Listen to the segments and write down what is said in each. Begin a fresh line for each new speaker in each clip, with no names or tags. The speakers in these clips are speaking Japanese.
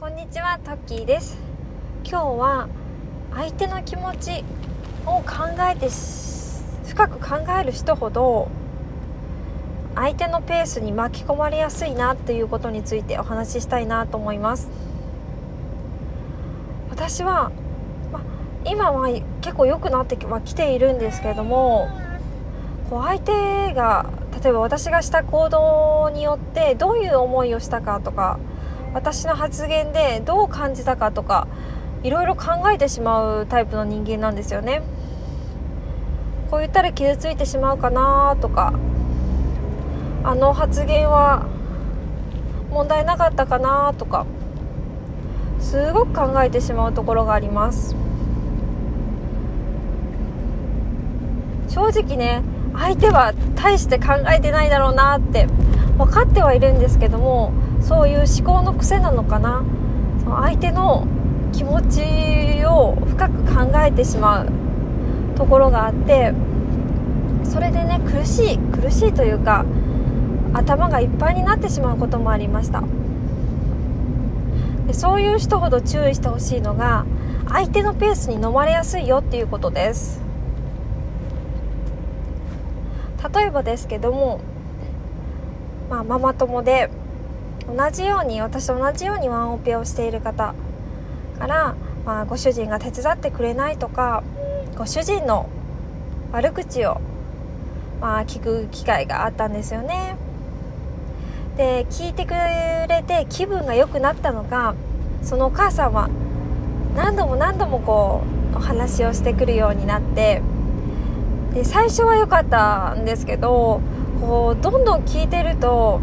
こんにちは、トッキーです。今日は相手の気持ちを考えて深く考える人ほど相手のペースに巻き込まれやすいなっていうことについてお話ししたいなと思います。私は、ま、今は結構良くなってはきているんですけれどもこう相手が例えば私がした行動によってどういう思いをしたかとか私の発言でどう感じたかとかいろいろ考えてしまうタイプの人間なんですよね。こう言ったら傷ついてしまうかなとかあの発言は問題なかったかなとかすごく考えてしまうところがあります。正直ね相手は大して考えてないだろうなって分かってはいるんですけどもそういう思考の癖なのかな。その相手の気持ちを深く考えてしまうところがあってそれでね苦しい苦しいというか頭がいっぱいになってしまうこともありました。でそういう人ほど注意してほしいのが相手のペースに飲まれやすいよっていうことです。例えばですけども、まあ、ママ友で同じように私と同じようにワンオペをしている方から、まあ、ご主人が手伝ってくれないとかご主人の悪口を、まあ、聞く機会があったんですよね。で聞いてくれて気分が良くなったのかそのお母さんは何度も何度もこうお話をしてくるようになってで最初は良かったんですけどこうどんどん聞いてると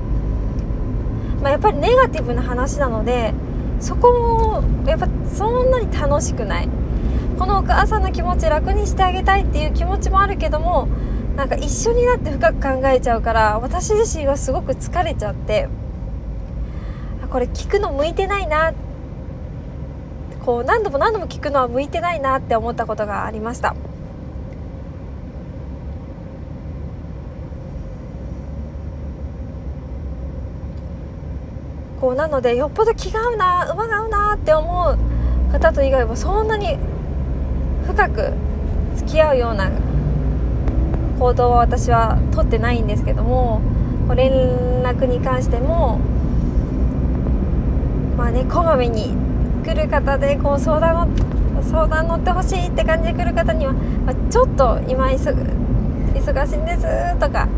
まあ、やっぱりネガティブな話なのでそこもやっぱそんなに楽しくない。このお母さんの気持ち楽にしてあげたいっていう気持ちもあるけどもなんか一緒になって深く考えちゃうから私自身はすごく疲れちゃってこれ聞くの向いてないな。こう何度も何度も聞くのは向いてないなって思ったことがありました。こうなのでよっぽど気が合うな馬が合うなって思う方と以外はそんなに深く付き合うような行動は私は取ってないんですけども連絡に関してもまあねこまめに来る方でこう相談を相談乗ってほしいって感じで来る方には、まあ、ちょっと今忙しいんですとか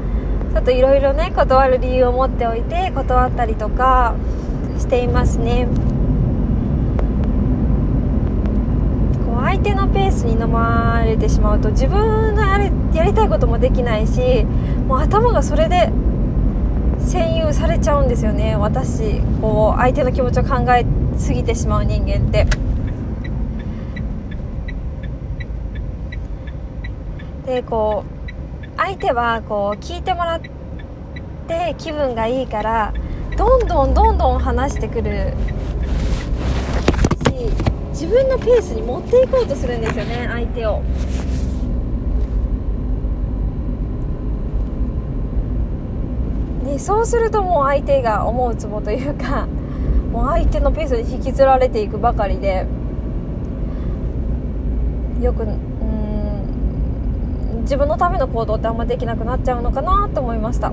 ちょっといろいろね断る理由を持っておいて断ったりとかしていますね。こう相手のペースに飲まれてしまうと自分のやりやりたいこともできないしもう頭がそれで占有されちゃうんですよね。私こう相手の気持ちを考えすぎてしまう人間って。でこう相手はこう聞いてもらって気分がいいからどんどんどんどん話してくるし自分のペースに持っていこうとするんですよね相手を。ね、そうするともう相手が思うつぼというかもう相手のペースに引きずられていくばかりでよく自分のための行動ってあんまできなくなっちゃうのかなと思いました。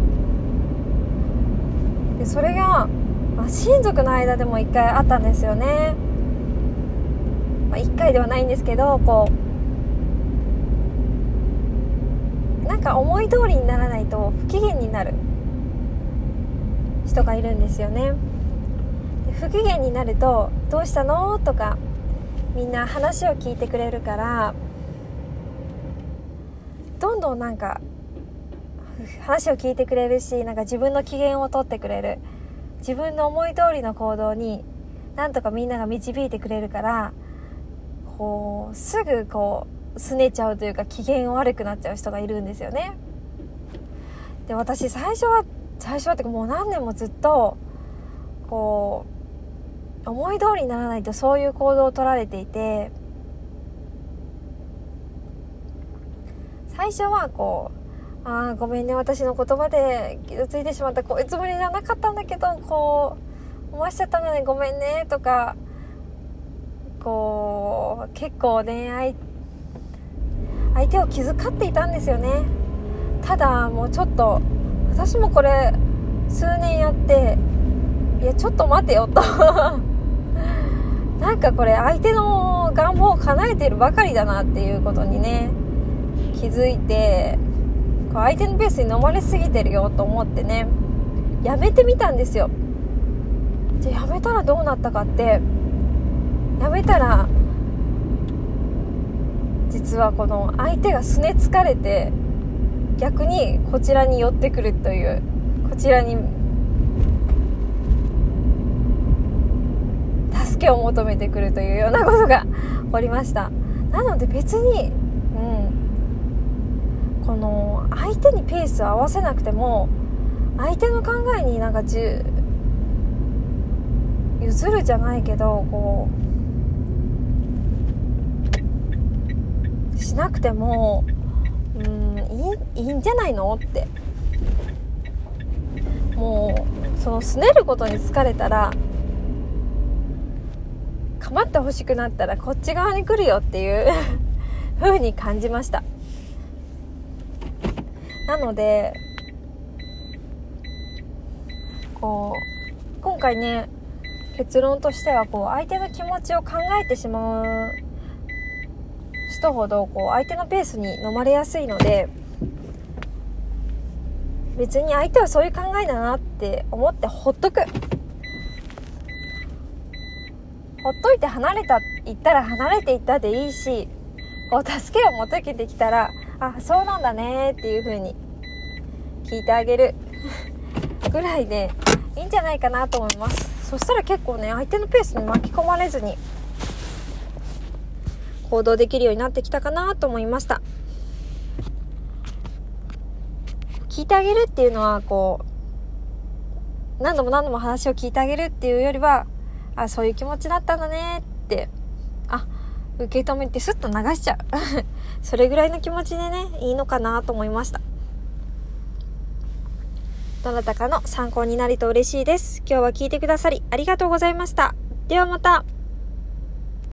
でそれが、まあ、親族の間でも1回あったんですよね、まあ、1回ではないんですけどこうなんか思い通りにならないと不機嫌になる人がいるんですよね。不機嫌になると「どうしたの?」とかみんな話を聞いてくれるからどんどんなんか話を聞いてくれるしなんか自分の機嫌を取ってくれる。自分の思い通りの行動になんとかみんなが導いてくれるからこうすぐこう拗ねちゃうというか機嫌悪くなっちゃう人がいるんですよね。で私最初は最初はってかもう何年もずっとこう思い通りにならないとそういう行動を取られていて最初はこうああごめんね私の言葉で傷ついてしまったこういうつもりじゃなかったんだけどこう思わしちゃったのねごめんねとかこう結構恋愛相手を気遣っていたんですよね。ただもうちょっと私もこれ数年やっていやちょっと待てよと。なんかこれ相手の願望を叶えてるばかりだなっていうことにね気づいて相手のペースに飲まれすぎてるよと思ってねやめてみたんですよ。じゃやめたらどうなったかってやめたら実はこの相手がすね疲れて逆にこちらに寄ってくるというこちらに助けを求めてくるというようなことが起こりました。なので別に、この相手にペースを合わせなくても相手の考えになんかじ譲るじゃないけどこうしなくてもうんいいいいんじゃないのって。もうそのすねることに疲れたら構ってほしくなったらこっち側に来るよっていう 風に感じました。なのでこう今回ね結論としてはこう相手の気持ちを考えてしまう人ほどこう相手のペースに飲まれやすいので別に相手はそういう考えだなって思ってほっとく。ほっといて離れた行ったら離れていったでいいしこう助けを求めてきたらあそうなんだねっていう風に聞いてあげる ぐらいでいいんじゃないかなと思います。そしたら結構ね相手のペースに巻き込まれずに行動できるようになってきたかなと思いました。聞いてあげるっていうのはこう何度も何度も話を聞いてあげるっていうよりはあそういう気持ちだったんだねってあ受け止めてスッと流しちゃう。それぐらいの気持ちでねいいのかなと思いました。どなたかの参考になると嬉しいです。今日は聞いてくださりありがとうございました。ではまた。